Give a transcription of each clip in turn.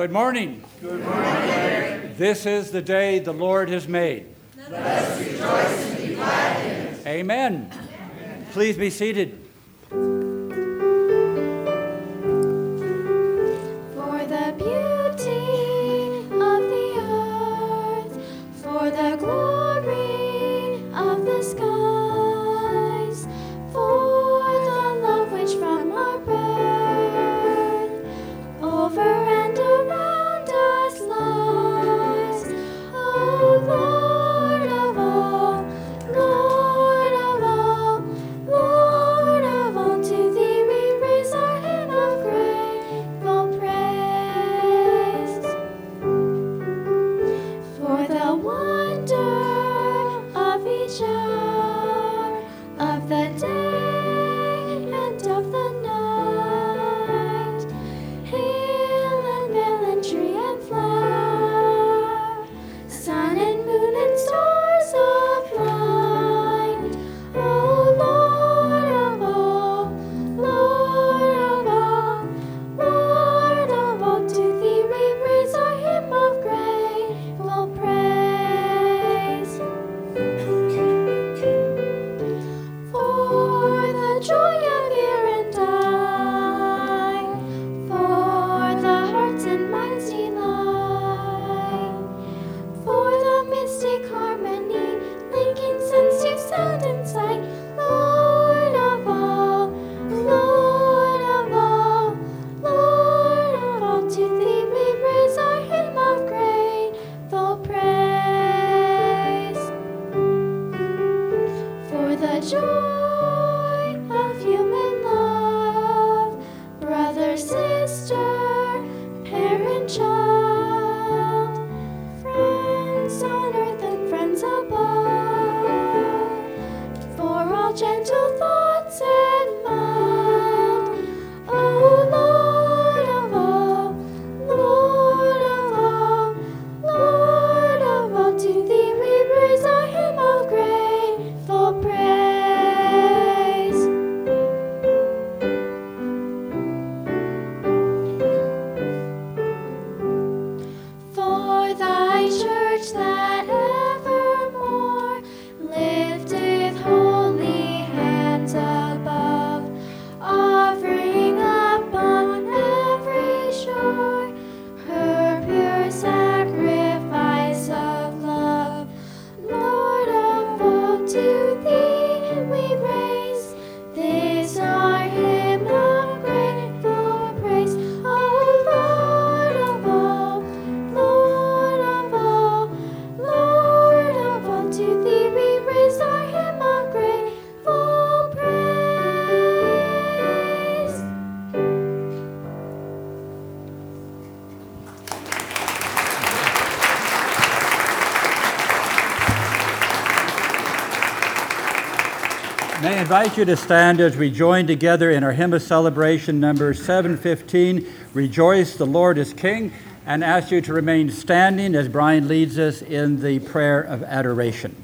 Good morning. Good morning. This is the day the Lord has made. Let us rejoice and be glad in it. Amen. Amen. Please be seated. Invite you to stand as we join together in our hymn of celebration number 715, Rejoice, the Lord is King, and ask you to remain standing as Brian leads us in the prayer of adoration.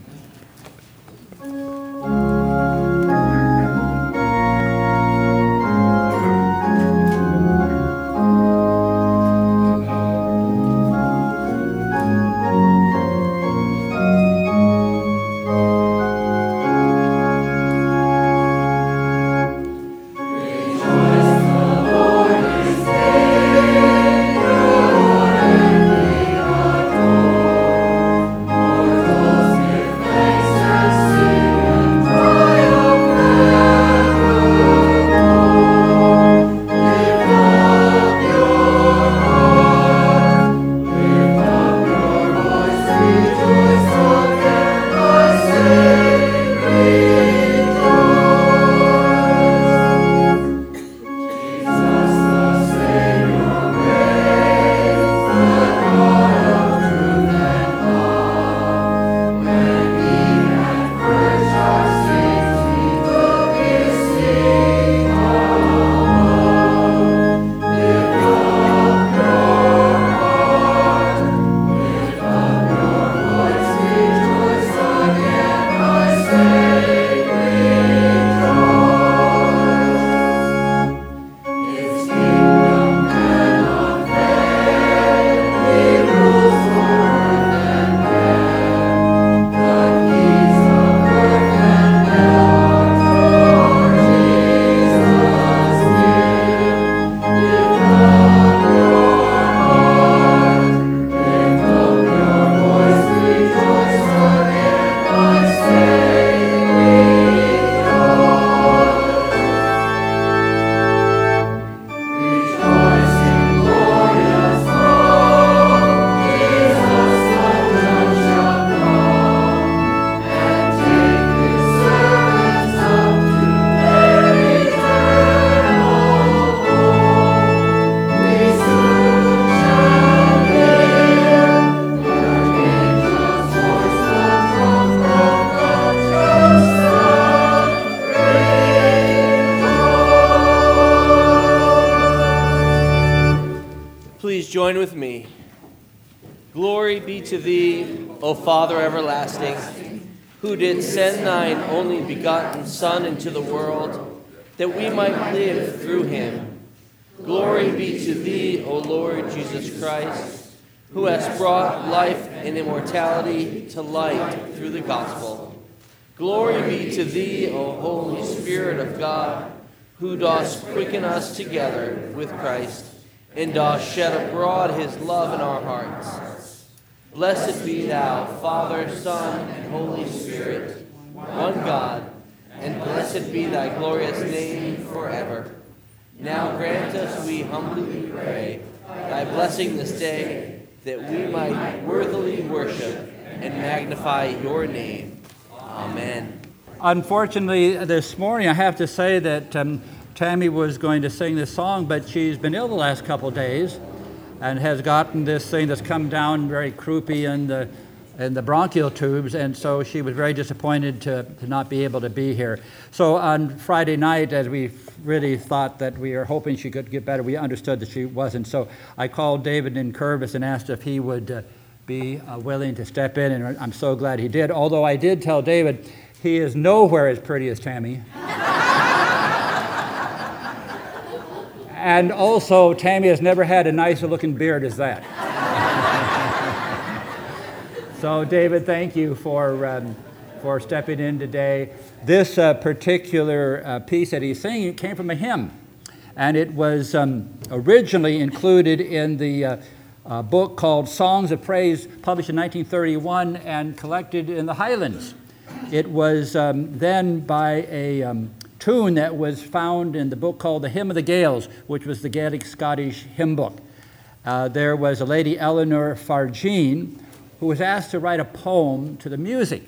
Son into the world, that we might live through him. Glory be to thee, O Lord Jesus Christ, who hast brought life and immortality to light through the gospel. Glory be to thee, O Holy Spirit of God, who dost quicken us together with Christ, and dost shed abroad his love in our hearts. Blessed be thou, Father, Son, and Holy Spirit, one God, and blessed be thy glorious name forever. Now grant us, we humbly pray, thy blessing this day, that we might worthily worship and magnify your name. Amen. Unfortunately, this morning I have to say that um, Tammy was going to sing this song, but she's been ill the last couple days and has gotten this thing that's come down very croupy in the, in the bronchial tubes, and so she was very disappointed to, to not be able to be here. So on Friday night, as we really thought that we were hoping she could get better, we understood that she wasn't. So I called David in Curvis and asked if he would uh, be uh, willing to step in, and I'm so glad he did. Although I did tell David he is nowhere as pretty as Tammy. And also, Tammy has never had a nicer looking beard as that. So, David, thank you for, um, for stepping in today. This uh, particular uh, piece that he's singing came from a hymn, and it was um, originally included in the uh, uh book called Songs of Praise, published in 1931 and collected in the Highlands. It was um, then by a um, tune that was found in the book called The Hymn of the Gaels, which was the Gaelic Scottish hymn book. Uh, there was a lady, Eleanor Farjeon, who was asked to write a poem to the music.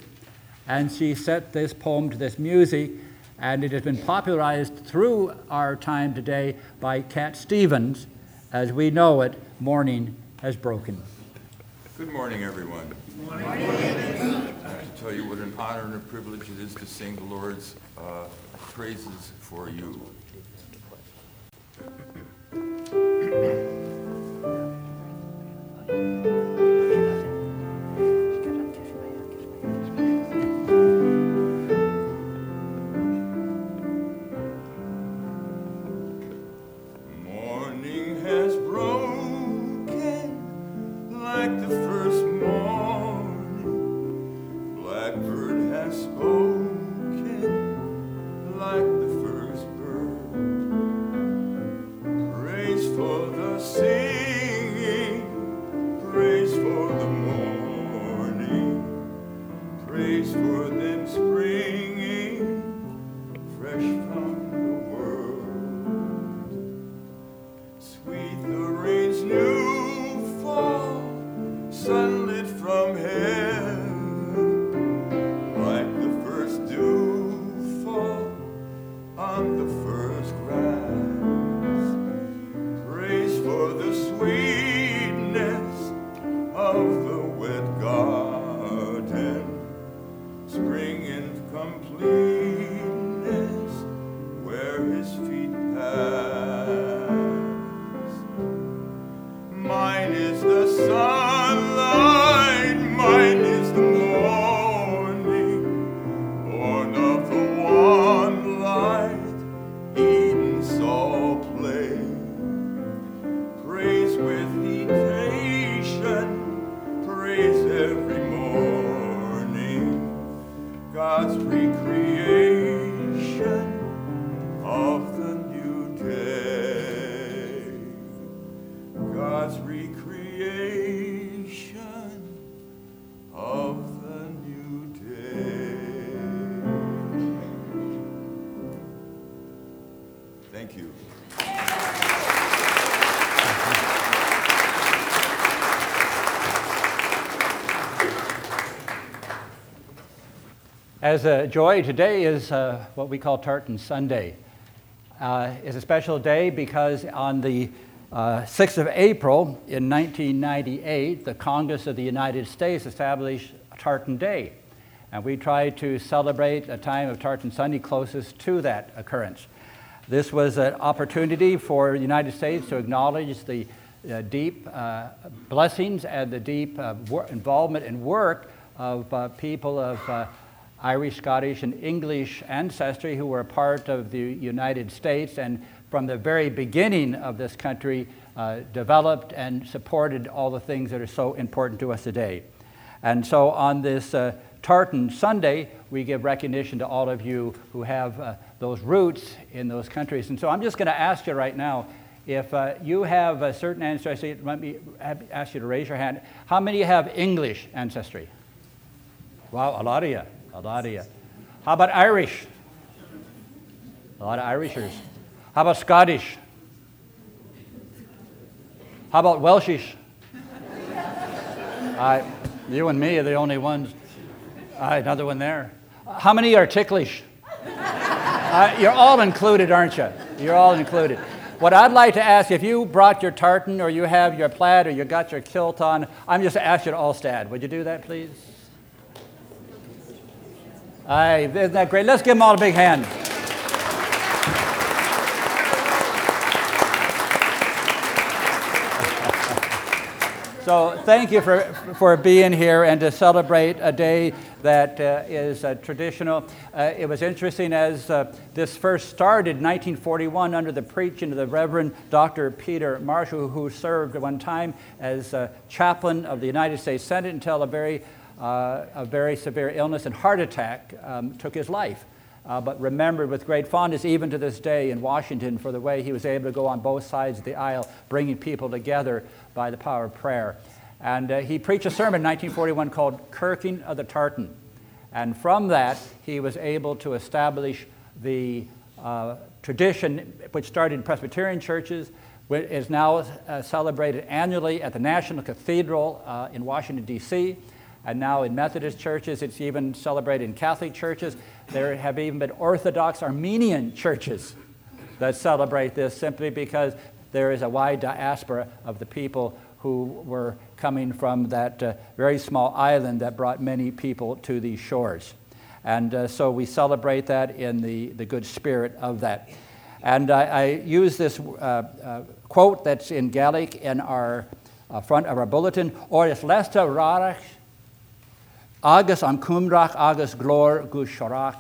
And she set this poem to this music, and it has been popularized through our time today by Cat Stevens. As we know it, morning has broken. Good morning, everyone. Good morning. I have to tell you what an honor and a privilege it is to sing the Lord's uh, praises for you. As a joy, today is uh, what we call Tartan Sunday. Uh, it's a special day because on the uh, 6th of April in 1998, the Congress of the United States established Tartan Day. And we try to celebrate a time of Tartan Sunday closest to that occurrence. This was an opportunity for the United States to acknowledge the uh, deep uh, blessings and the deep uh, wor- involvement and work of uh, people of uh, Irish, Scottish, and English ancestry who were a part of the United States and from the very beginning of this country uh, developed and supported all the things that are so important to us today. And so on this uh, Tartan Sunday, we give recognition to all of you who have uh, those roots in those countries. And so I'm just going to ask you right now if uh, you have a certain ancestry, let me ask you to raise your hand. How many have English ancestry? Wow, a lot of you. A lot of you. How about Irish? A lot of Irishers. How about Scottish? How about Welshish? uh, you and me are the only ones. Uh, another one there. How many are ticklish? You're all included, aren't you? You're all included. What I'd like to ask, if you brought your tartan or you have your plaid or you got your kilt on, I'm just ask you to all stand. Would you do that, please? Aye, isn't that great? Let's give them all a big hand. So thank you for, for being here and to celebrate a day that uh, is uh, traditional. Uh, it was interesting as uh, this first started in 1941 under the preaching of the Reverend Dr. Peter Marshall, who served at one time as chaplain of the United States Senate until a very, uh, a very severe illness and heart attack um, took his life. Uh, but remembered with great fondness, even to this day in Washington, for the way he was able to go on both sides of the aisle, bringing people together by the power of prayer. And uh, he preached a sermon in 1941 called Kirking of the Tartan. And from that, he was able to establish the uh, tradition, which started in Presbyterian churches, which is now uh, celebrated annually at the National Cathedral uh, in Washington, D.C. And now in Methodist churches, it's even celebrated in Catholic churches. There have even been Orthodox Armenian churches that celebrate this simply because there is a wide diaspora of the people who were coming from that uh, very small island that brought many people to these shores. And uh, so we celebrate that in the, the good spirit of that. And I, I use this uh, uh quote that's in Gaelic in our uh, front of our bulletin, or is lesta rarach, agus an cumrach agus glor gus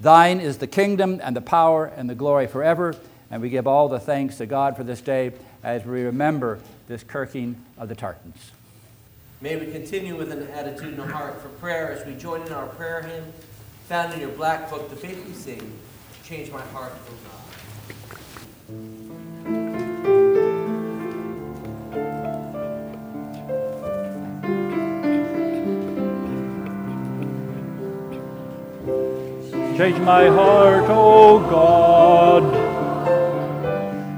Thine is the kingdom and the power and the glory forever. And we give all the thanks to God for this day as we remember this kirking of the Tartans. May we continue with an attitude and a heart for prayer as we join in our prayer hymn found in your black book, The Faith We Sing, Change My Heart, O God. Change my heart, O God,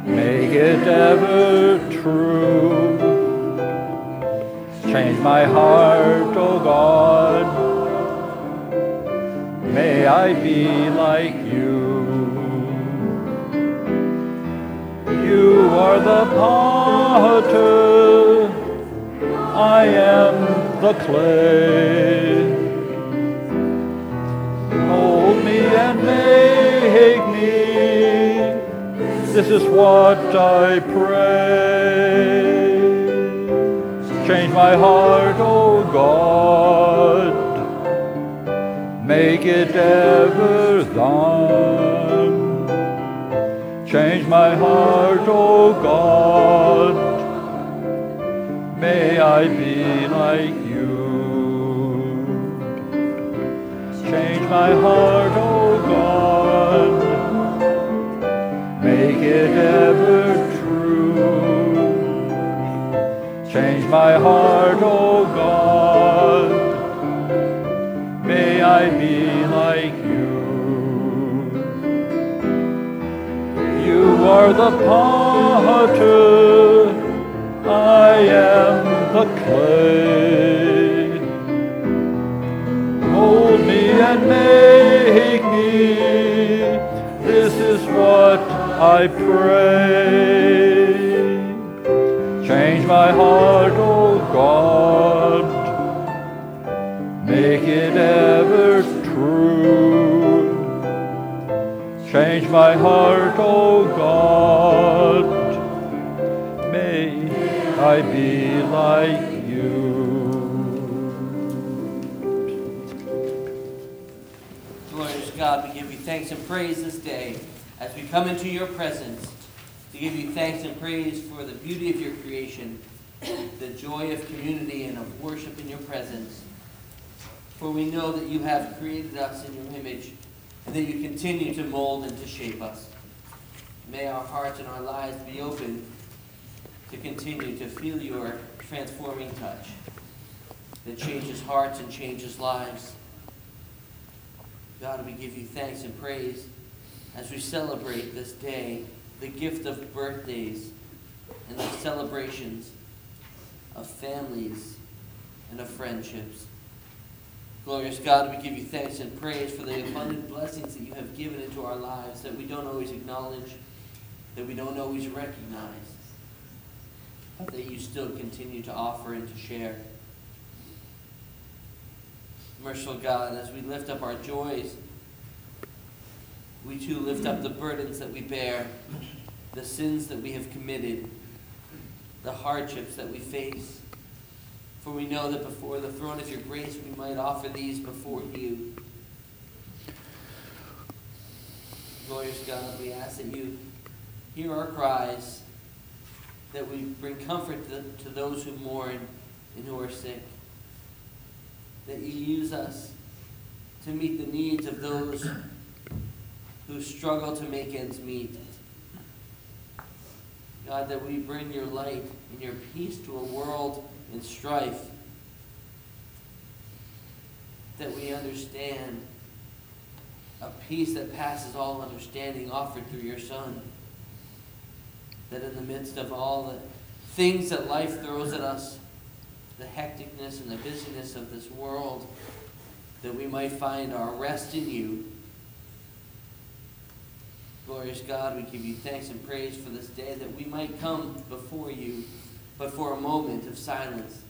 make it ever true. Change my heart, O God, may I be like you. You are the potter, I am the clay and make me. This is what I pray. Change my heart, O oh God. Make it ever thine. Change my heart, O oh God. May I be like my heart, O God. Make it ever true. Change my heart, O God. May I be like you. You are the potter, I am the clay. And make me. This is what I pray. Change my heart, O oh God. Make it ever true. Change my heart, O oh God. may I be like thanks and praise this day as we come into your presence to give you thanks and praise for the beauty of your creation, the joy of community and of worship in your presence. For we know that you have created us in your image and that you continue to mold and to shape us. May our hearts and our lives be open to continue to feel your transforming touch that changes hearts and changes lives. God, we give you thanks and praise as we celebrate this day, the gift of birthdays and the celebrations of families and of friendships. Glorious God, we give you thanks and praise for the abundant blessings that you have given into our lives that we don't always acknowledge, that we don't always recognize, but that you still continue to offer and to share. Merciful God, as we lift up our joys, we too lift up the burdens that we bear, the sins that we have committed, the hardships that we face. For we know that before the throne of your grace we might offer these before you. Glorious God, we ask that you hear our cries, that we bring comfort to, to those who mourn and who are sick, that you use us to meet the needs of those who struggle to make ends meet. God, that we bring your light and your peace to a world in strife. That we understand a peace that passes all understanding offered through your Son. That in the midst of all the things that life throws at us, the hecticness and the busyness of this world, that we might find our rest in you Glorious God, we give you thanks and praise for this day that we might come before you, but for a moment of silence,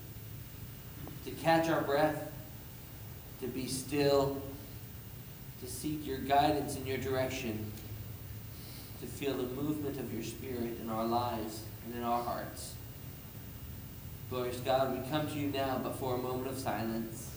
to catch our breath, to be still, to seek your guidance and your direction, to feel the movement of your Spirit in our lives and in our hearts. Glorious God, we come to you now before a moment of silence.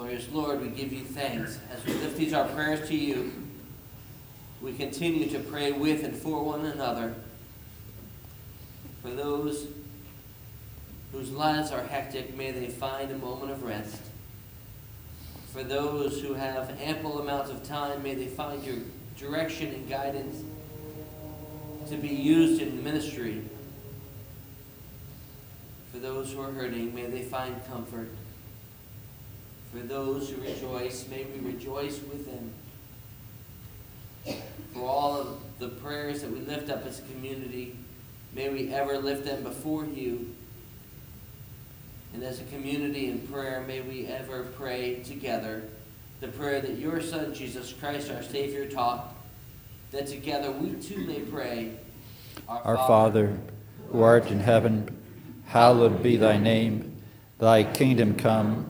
Glorious Lord, we give you thanks as we lift these our prayers to you. We continue to pray with and for one another. For those whose lives are hectic, may they find a moment of rest. For those who have ample amounts of time, may they find your direction and guidance to be used in ministry. For those who are hurting, may they find comfort. For those who rejoice, may we rejoice with them. For all of the prayers that we lift up as a community, may we ever lift them before you. And as a community in prayer, may we ever pray together the prayer that your Son, Jesus Christ, our Savior, taught, that together we too may pray. Our, our Father, who art in heaven, hallowed be thy name. Thy kingdom come.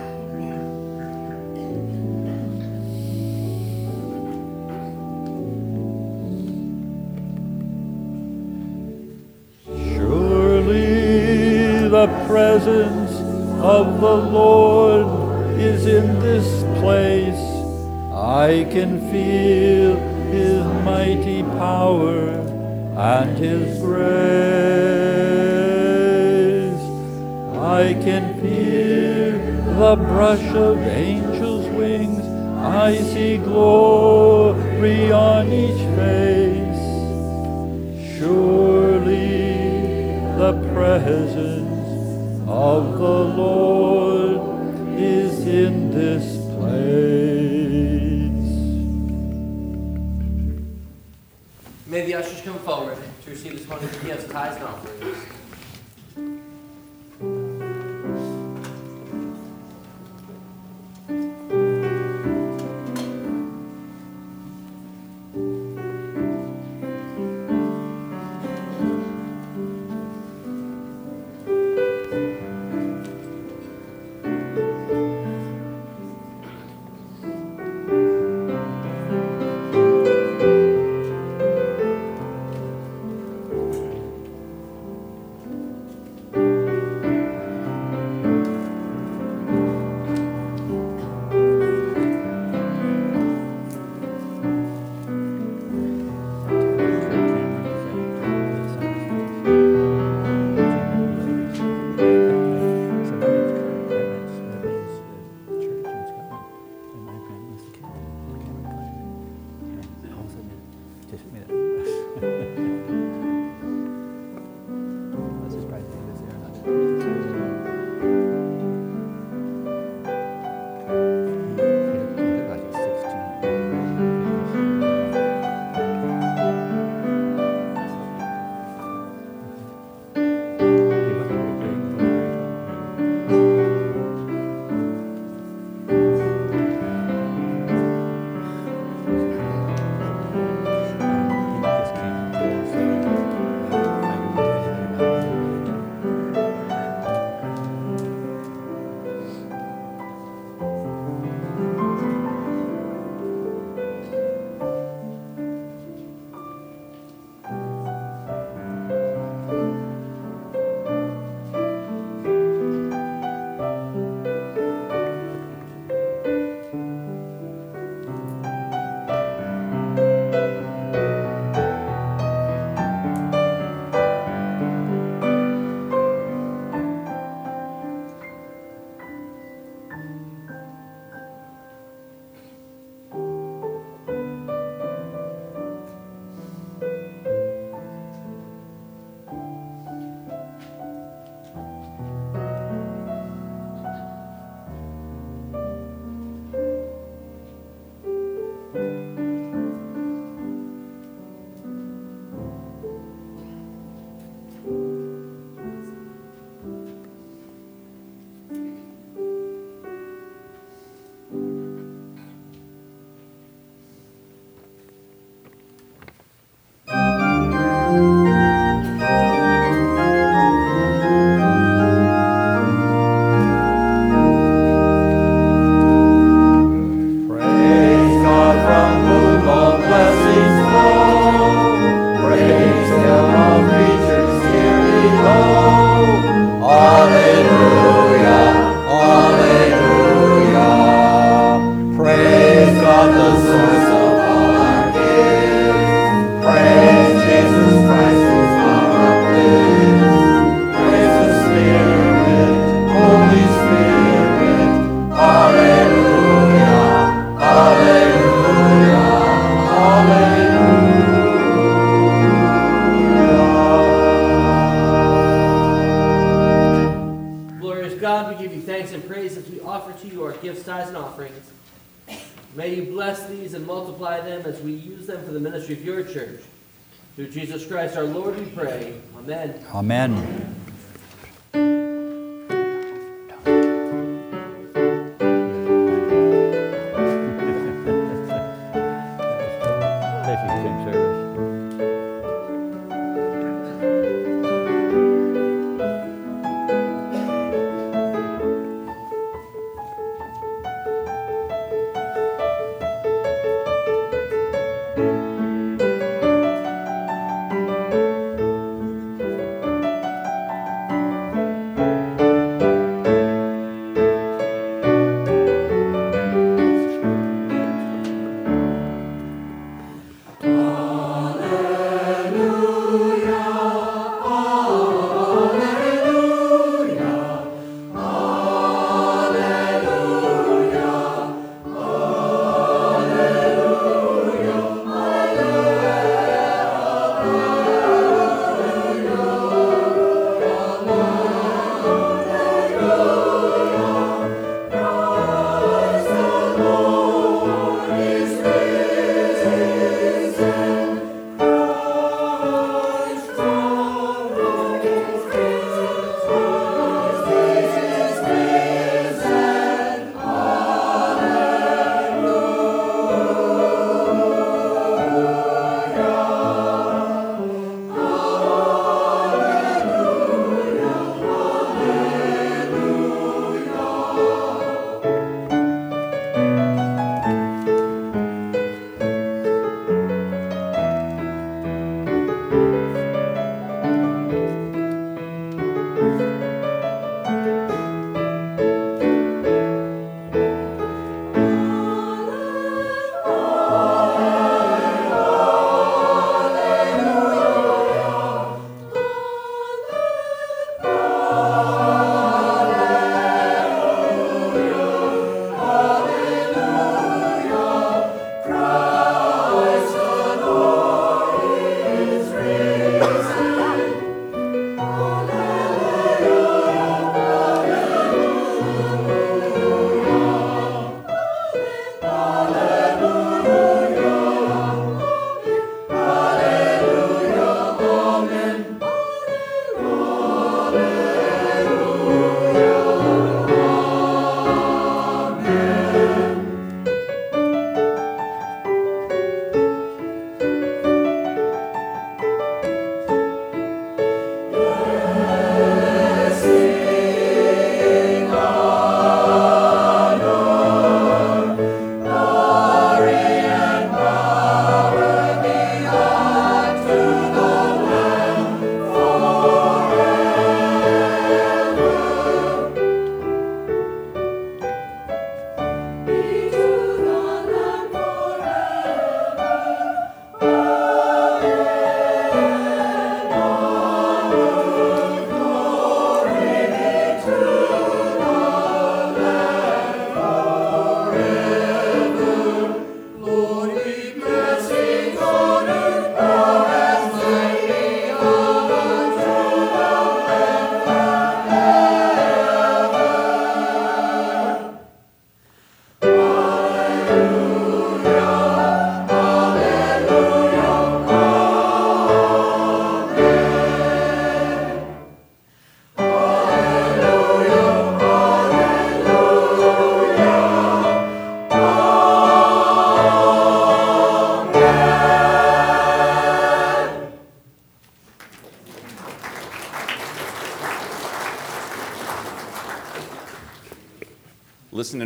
The presence of the Lord is in this place. I can feel his mighty power and his grace. I can feel the brush of angels' wings. I see glory on each face. Surely the presence of the Lord is in this place. May the ushers come forward to receive this morning's gifts, tithes, and offerings.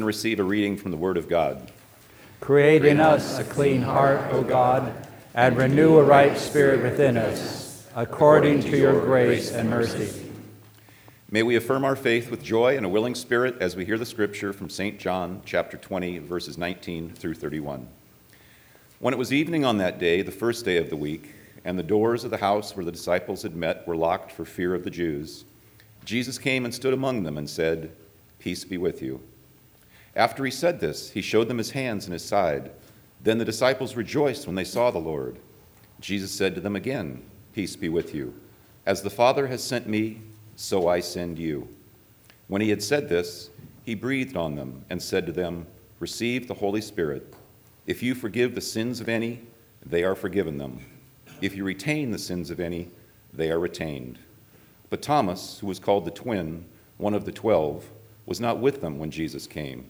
And receive a reading from the Word of God. Create in us a clean heart, O God, and renew a right spirit within us, according to your grace and mercy. May we affirm our faith with joy and a willing spirit as we hear the scripture from St. John chapter 20 verses 19 through 31. When it was evening on that day, the first day of the week, and the doors of the house where the disciples had met were locked for fear of the Jews, Jesus came and stood among them and said, Peace be with you. After he said this, he showed them his hands and his side. Then the disciples rejoiced when they saw the Lord. Jesus said to them again, Peace be with you. As the Father has sent me, so I send you. When he had said this, he breathed on them and said to them, Receive the Holy Spirit. If you forgive the sins of any, they are forgiven them. If you retain the sins of any, they are retained. But Thomas, who was called the twin, one of the twelve, was not with them when Jesus came.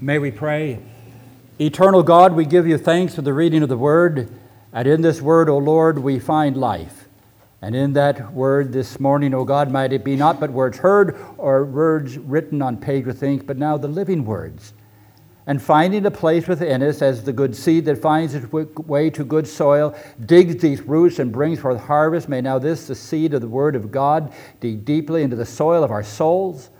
May we pray. Eternal God, we give you thanks for the reading of the word, and in this word, O Lord, we find life. And in that word this morning, O God, might it be not but words heard or words written on page with ink, but now the living words. And finding a place within us as the good seed that finds its way to good soil, digs these roots and brings forth harvest, may now this, the seed of the Word of God, dig deeply into the soil of our souls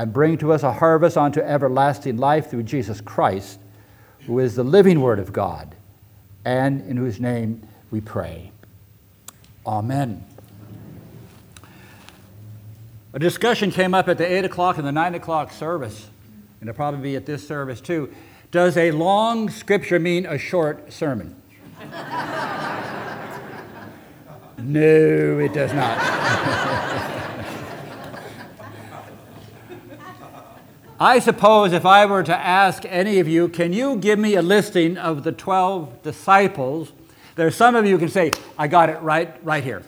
and bring to us a harvest unto everlasting life through Jesus Christ, who is the living Word of God, and in whose name we pray. Amen. A discussion came up at the 8 o'clock and the 9 o'clock service, and it'll probably be at this service too. Does a long scripture mean a short sermon? no, it does not. I suppose if I were to ask any of you, can you give me a listing of the 12 disciples there's some of you can say, I got it right, right here.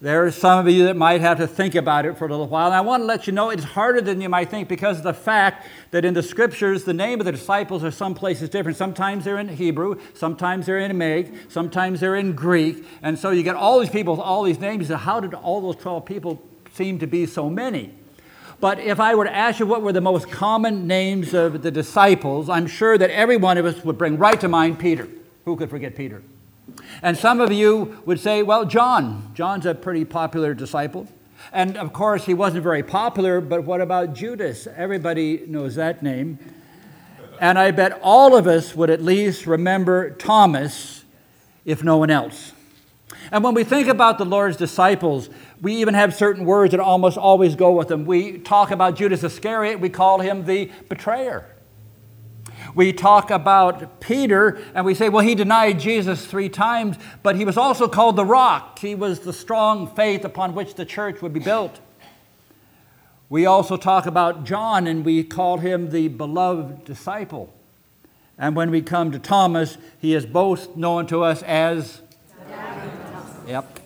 There are some of you that might have to think about it for a little while. And I want to let you know it's harder than you might think because of the fact that in the scriptures, the name of the disciples are some places different. Sometimes they're in Hebrew, sometimes they're in Aramaic, sometimes they're in Greek. And so you get all these people with all these names. How did all those 12 people seem to be so many? But if I were to ask you what were the most common names of the disciples, I'm sure that every one of us would bring right to mind Peter. Who could forget Peter? And some of you would say, well, John. John's a pretty popular disciple. And of course, he wasn't very popular, but what about Judas? Everybody knows that name. And I bet all of us would at least remember Thomas, if no one else. And when we think about the Lord's disciples, we even have certain words that almost always go with them. We talk about Judas Iscariot, we call him the betrayer. We talk about Peter and we say, well, he denied Jesus three times, but he was also called the rock. He was the strong faith upon which the church would be built. We also talk about John and we call him the beloved disciple. And when we come to Thomas, he is both known to us as. Yep.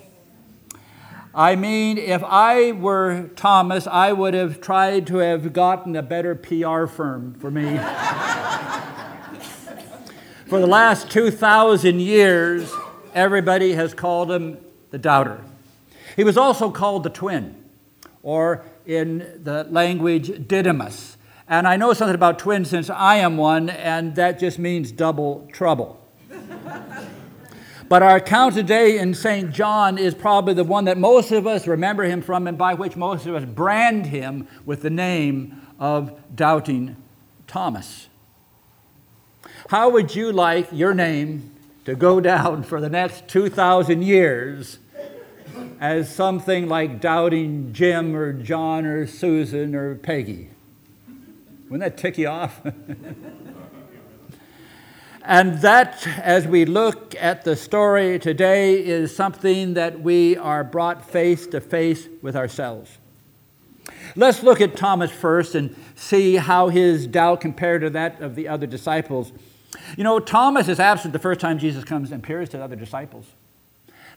I mean, if I were Thomas, I would have tried to have gotten a better PR firm for me. For the last 2,000 years, everybody has called him the doubter. He was also called the twin, or in the language, Didymus. And I know something about twins since I am one, and that just means double trouble. But our account today in St. John is probably the one that most of us remember him from and by which most of us brand him with the name of Doubting Thomas. How would you like your name to go down for the next 2,000 years as something like Doubting Jim or John or Susan or Peggy? Wouldn't that tick you off? And that, as we look at the story today, is something that we are brought face to face with ourselves. Let's look at Thomas first and see how his doubt compared to that of the other disciples. You know, Thomas is absent the first time Jesus comes and appears to the other disciples.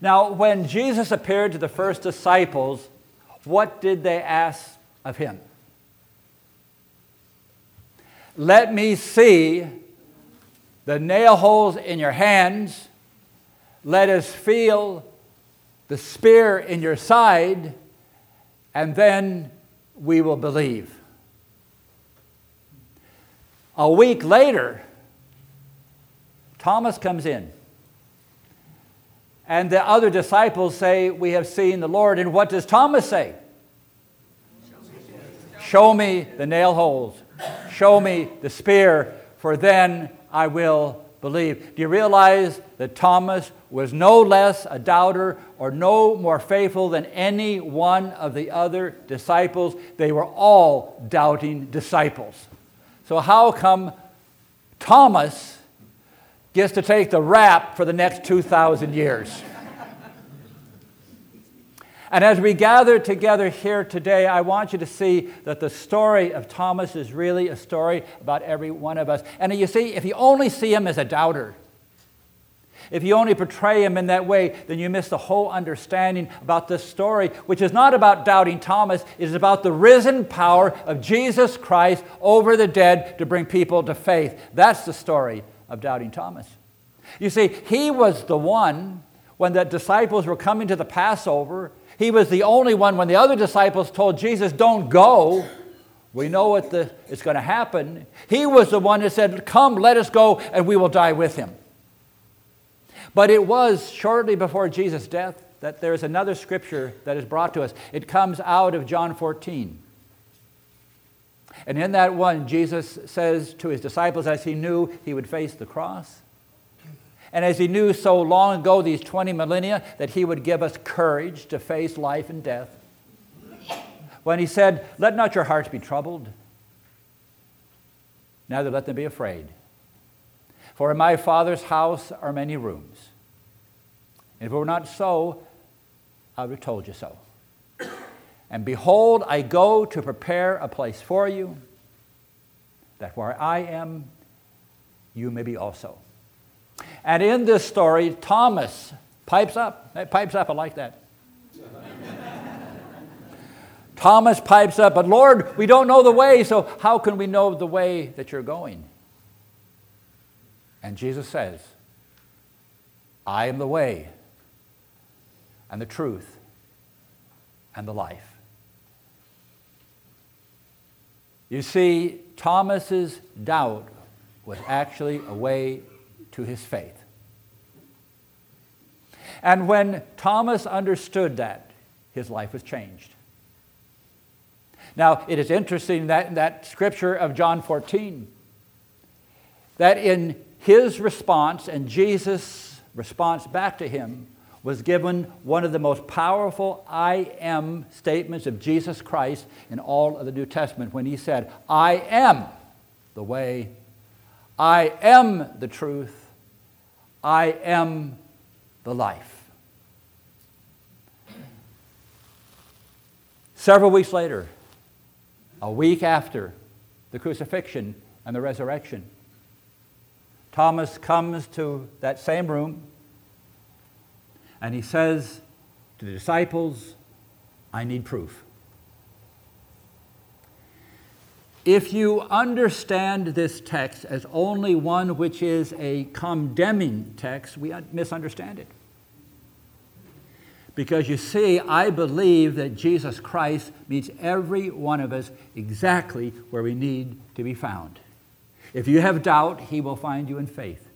Now, when Jesus appeared to the first disciples, what did they ask of him? Let me see the nail holes in your hands. Let us feel the spear in your side, and then we will believe. A week later, Thomas comes in. And the other disciples say, We have seen the Lord. And what does Thomas say? Show me the nail holes. Show me the spear, for then I will believe. Do you realize that Thomas was no less a doubter or no more faithful than any one of the other disciples? They were all doubting disciples. So, how come Thomas gets to take the rap for the next 2,000 years? And as we gather together here today, I want you to see that the story of Thomas is really a story about every one of us. And you see, if you only see him as a doubter, if you only portray him in that way, then you miss the whole understanding about this story, which is not about doubting Thomas, it is about the risen power of Jesus Christ over the dead to bring people to faith. That's the story of doubting Thomas. You see, he was the one when the disciples were coming to the Passover he was the only one when the other disciples told Jesus, Don't go. We know what the, is going to happen. He was the one that said, Come, let us go, and we will die with him. But it was shortly before Jesus' death that there is another scripture that is brought to us. It comes out of John 14. And in that one, Jesus says to his disciples, as he knew he would face the cross, and as he knew so long ago, these 20 millennia, that he would give us courage to face life and death. When he said, Let not your hearts be troubled, neither let them be afraid. For in my Father's house are many rooms. And if it were not so, I would have told you so. And behold, I go to prepare a place for you, that where I am, you may be also. And in this story, Thomas pipes up. It pipes up, I like that. Thomas pipes up, but Lord, we don't know the way, so how can we know the way that you're going? And Jesus says, I am the way and the truth and the life. You see, Thomas's doubt was actually a way to his faith. And when Thomas understood that, his life was changed. Now, it is interesting that that scripture of John 14, that in his response and Jesus' response back to him was given one of the most powerful I am statements of Jesus Christ in all of the New Testament when he said, I am the way, I am the truth, I am the life. Several weeks later, a week after the crucifixion and the resurrection, Thomas comes to that same room and he says to the disciples, I need proof. If you understand this text as only one which is a condemning text, we misunderstand it. Because you see, I believe that Jesus Christ meets every one of us exactly where we need to be found. If you have doubt, he will find you in faith.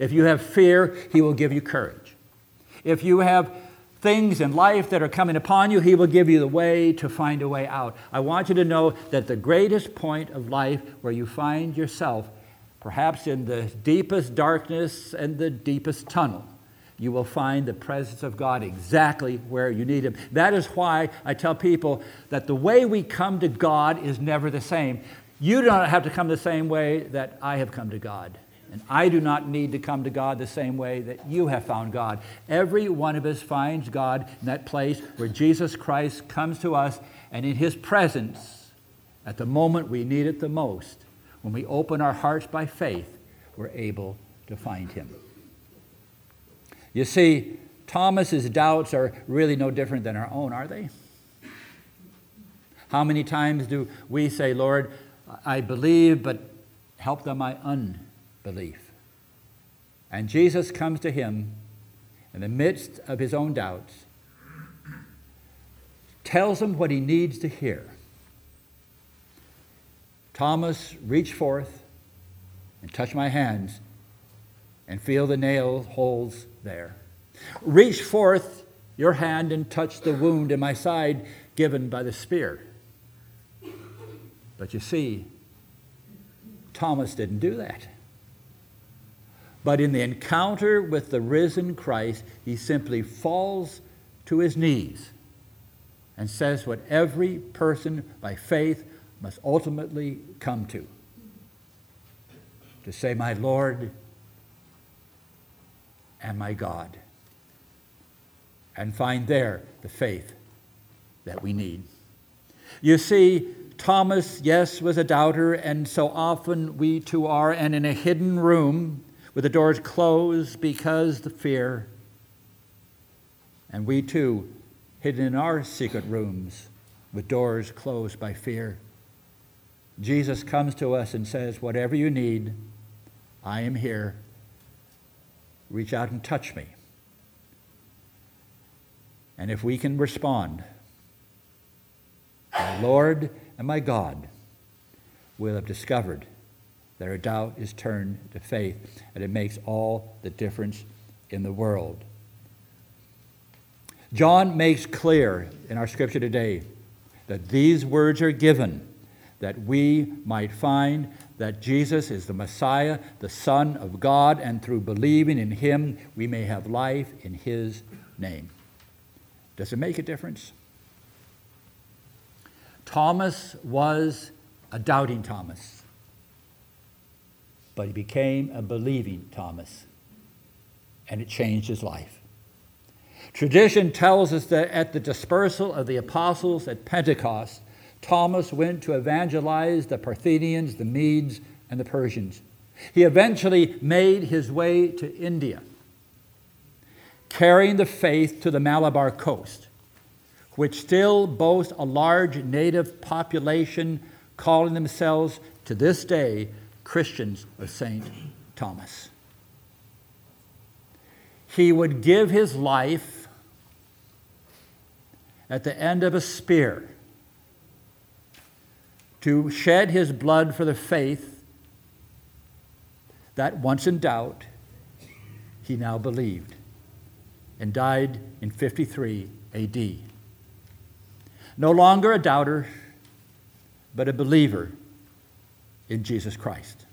If you have fear, He will give you courage. If you have things in life that are coming upon you, He will give you the way to find a way out. I want you to know that the greatest point of life where you find yourself, perhaps in the deepest darkness and the deepest tunnel, you will find the presence of God exactly where you need Him. That is why I tell people that the way we come to God is never the same. You don't have to come the same way that I have come to God. And I do not need to come to God the same way that you have found God. Every one of us finds God in that place where Jesus Christ comes to us, and in His presence, at the moment we need it the most, when we open our hearts by faith, we're able to find Him. You see, Thomas's doubts are really no different than our own, are they? How many times do we say, Lord, I believe, but help them my unbelief? And Jesus comes to him in the midst of his own doubts, tells him what he needs to hear. Thomas, reach forth and touch my hands and feel the nail holes there. Reach forth your hand and touch the wound in my side given by the spear. But you see, Thomas didn't do that. But in the encounter with the risen Christ, he simply falls to his knees and says what every person by faith must ultimately come to to say, My Lord and my God, and find there the faith that we need. You see, Thomas, yes, was a doubter, and so often we too are, and in a hidden room with the doors closed because the fear. And we too, hidden in our secret rooms with doors closed by fear. Jesus comes to us and says, Whatever you need, I am here. Reach out and touch me. And if we can respond, my Lord and my God will have discovered our doubt is turned to faith, and it makes all the difference in the world. John makes clear in our scripture today that these words are given that we might find that Jesus is the Messiah, the Son of God, and through believing in him, we may have life in his name. Does it make a difference? Thomas was a doubting Thomas, but he became a believing Thomas, and it changed his life. Tradition tells us that at the dispersal of the apostles at Pentecost, Thomas went to evangelize the Parthians, the Medes, and the Persians. He eventually made his way to India, carrying the faith to the Malabar coast, which still boasts a large native population calling themselves to this day Christians of St. Thomas. He would give his life at the end of a spear to shed his blood for the faith that once in doubt he now believed and died in 53 AD. No longer a doubter, but a believer in Jesus Christ.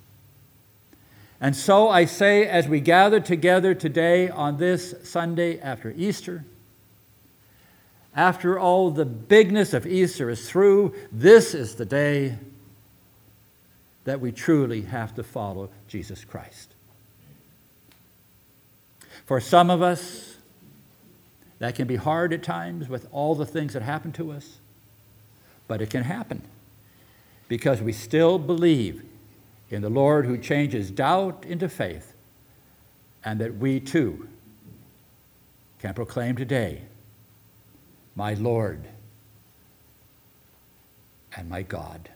And so I say, as we gather together today on this Sunday after Easter, after all the bigness of Easter is through, this is the day that we truly have to follow Jesus Christ. For some of us, that can be hard at times with all the things that happen to us, but it can happen because we still believe in the Lord who changes doubt into faith, and that we too can proclaim today my Lord and my God.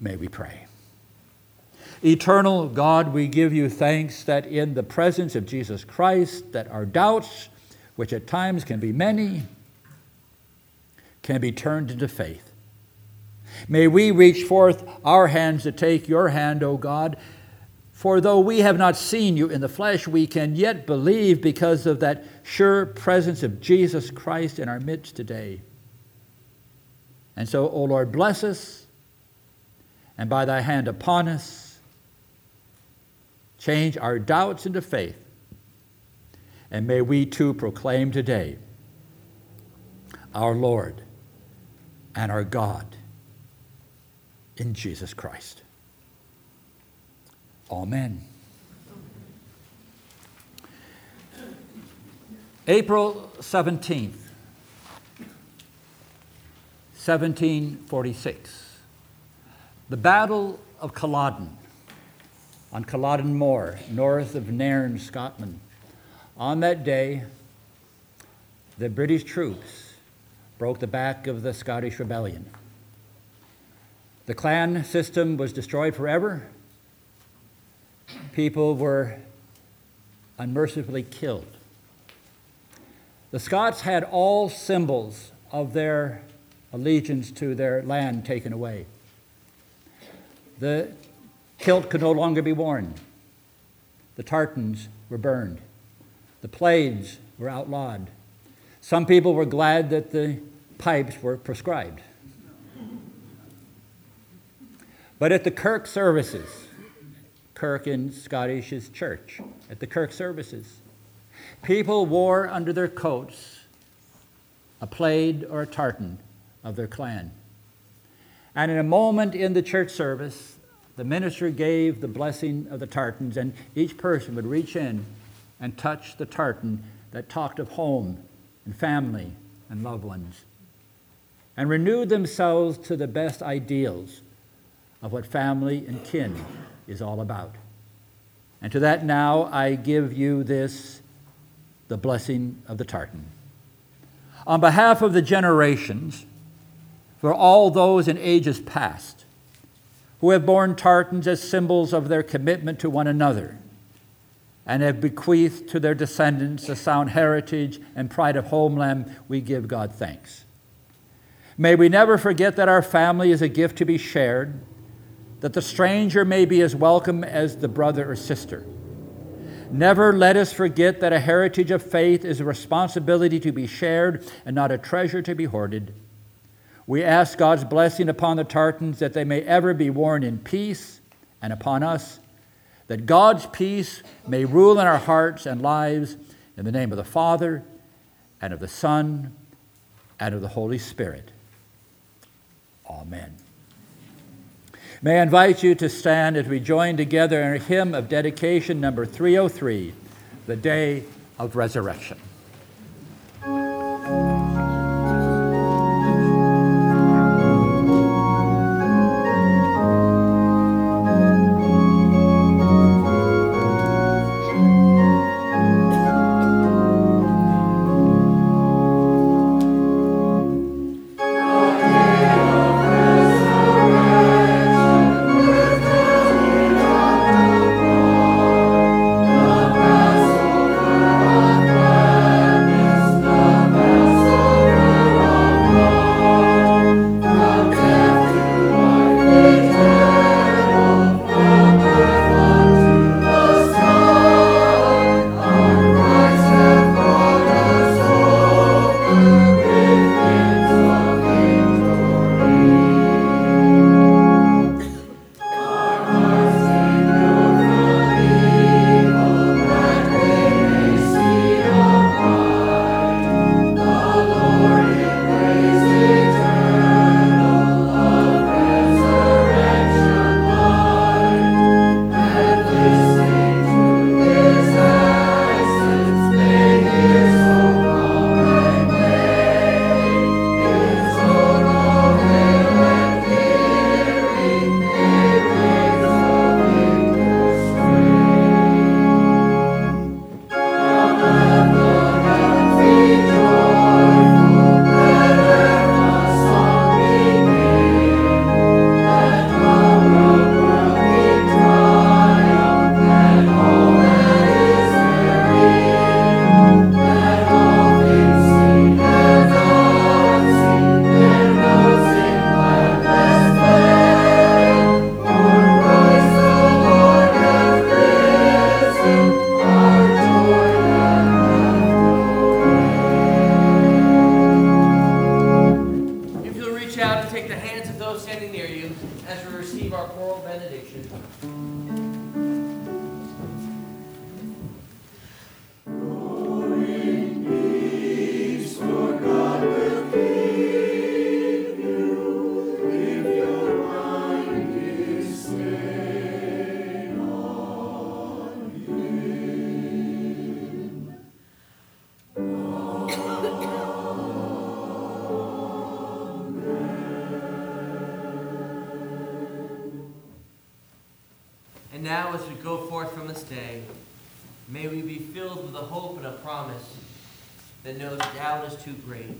May we pray. Eternal God, we give you thanks that in the presence of Jesus Christ, that our doubts, which at times can be many, can be turned into faith. May we reach forth our hands to take your hand, O God, For though we have not seen you in the flesh, we can yet believe because of that sure presence of Jesus Christ in our midst today. And so, O Lord, bless us, and by thy hand upon us, change our doubts into faith. And may we too proclaim today our Lord and our God in Jesus Christ. Amen. April 17th, 1746. The Battle of Culloden on Culloden Moor, north of Nairn, Scotland. On that day, the British troops broke the back of the Scottish rebellion. The clan system was destroyed forever. People were unmercifully killed. The Scots had all symbols of their allegiance to their land taken away. The kilt could no longer be worn. The tartans were burned. The plaids were outlawed. Some people were glad that the pipes were prescribed. But at the Kirk services, Kirk in Scottish is church, at the Kirk services, people wore under their coats a plaid or a tartan of their clan. And in a moment in the church service, the minister gave the blessing of the tartans, and each person would reach in and touch the tartan that talked of home and family and loved ones, and renewed themselves to the best ideals of what family and kin is all about. And to that now I give you this, the blessing of the tartan. On behalf of the generations, for all those in ages past who have borne tartans as symbols of their commitment to one another and have bequeathed to their descendants a sound heritage and pride of homeland, we give God thanks. May we never forget that our family is a gift to be shared that the stranger may be as welcome as the brother or sister. Never let us forget that a heritage of faith is a responsibility to be shared and not a treasure to be hoarded. We ask God's blessing upon the tartans that they may ever be worn in peace and upon us, that God's peace may rule in our hearts and lives in the name of the Father and of the Son and of the Holy Spirit. Amen. May I invite you to stand as we join together in a hymn of dedication number 303, The Day of Resurrection. standing near you as we receive our choral benediction. That no doubt is too great.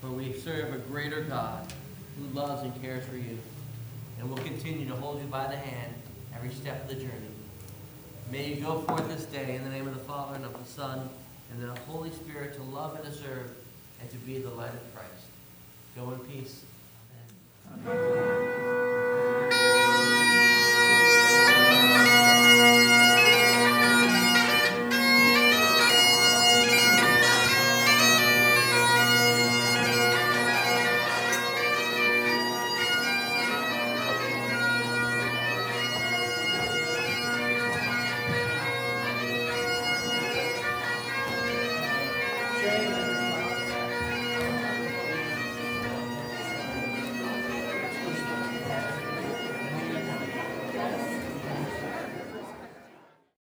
For we serve a greater God who loves and cares for you, and will continue to hold you by the hand every step of the journey. May you go forth this day in the name of the Father, and of the Son, and the Holy Spirit to love and to serve and to be the light of Christ. Go in peace. Amen.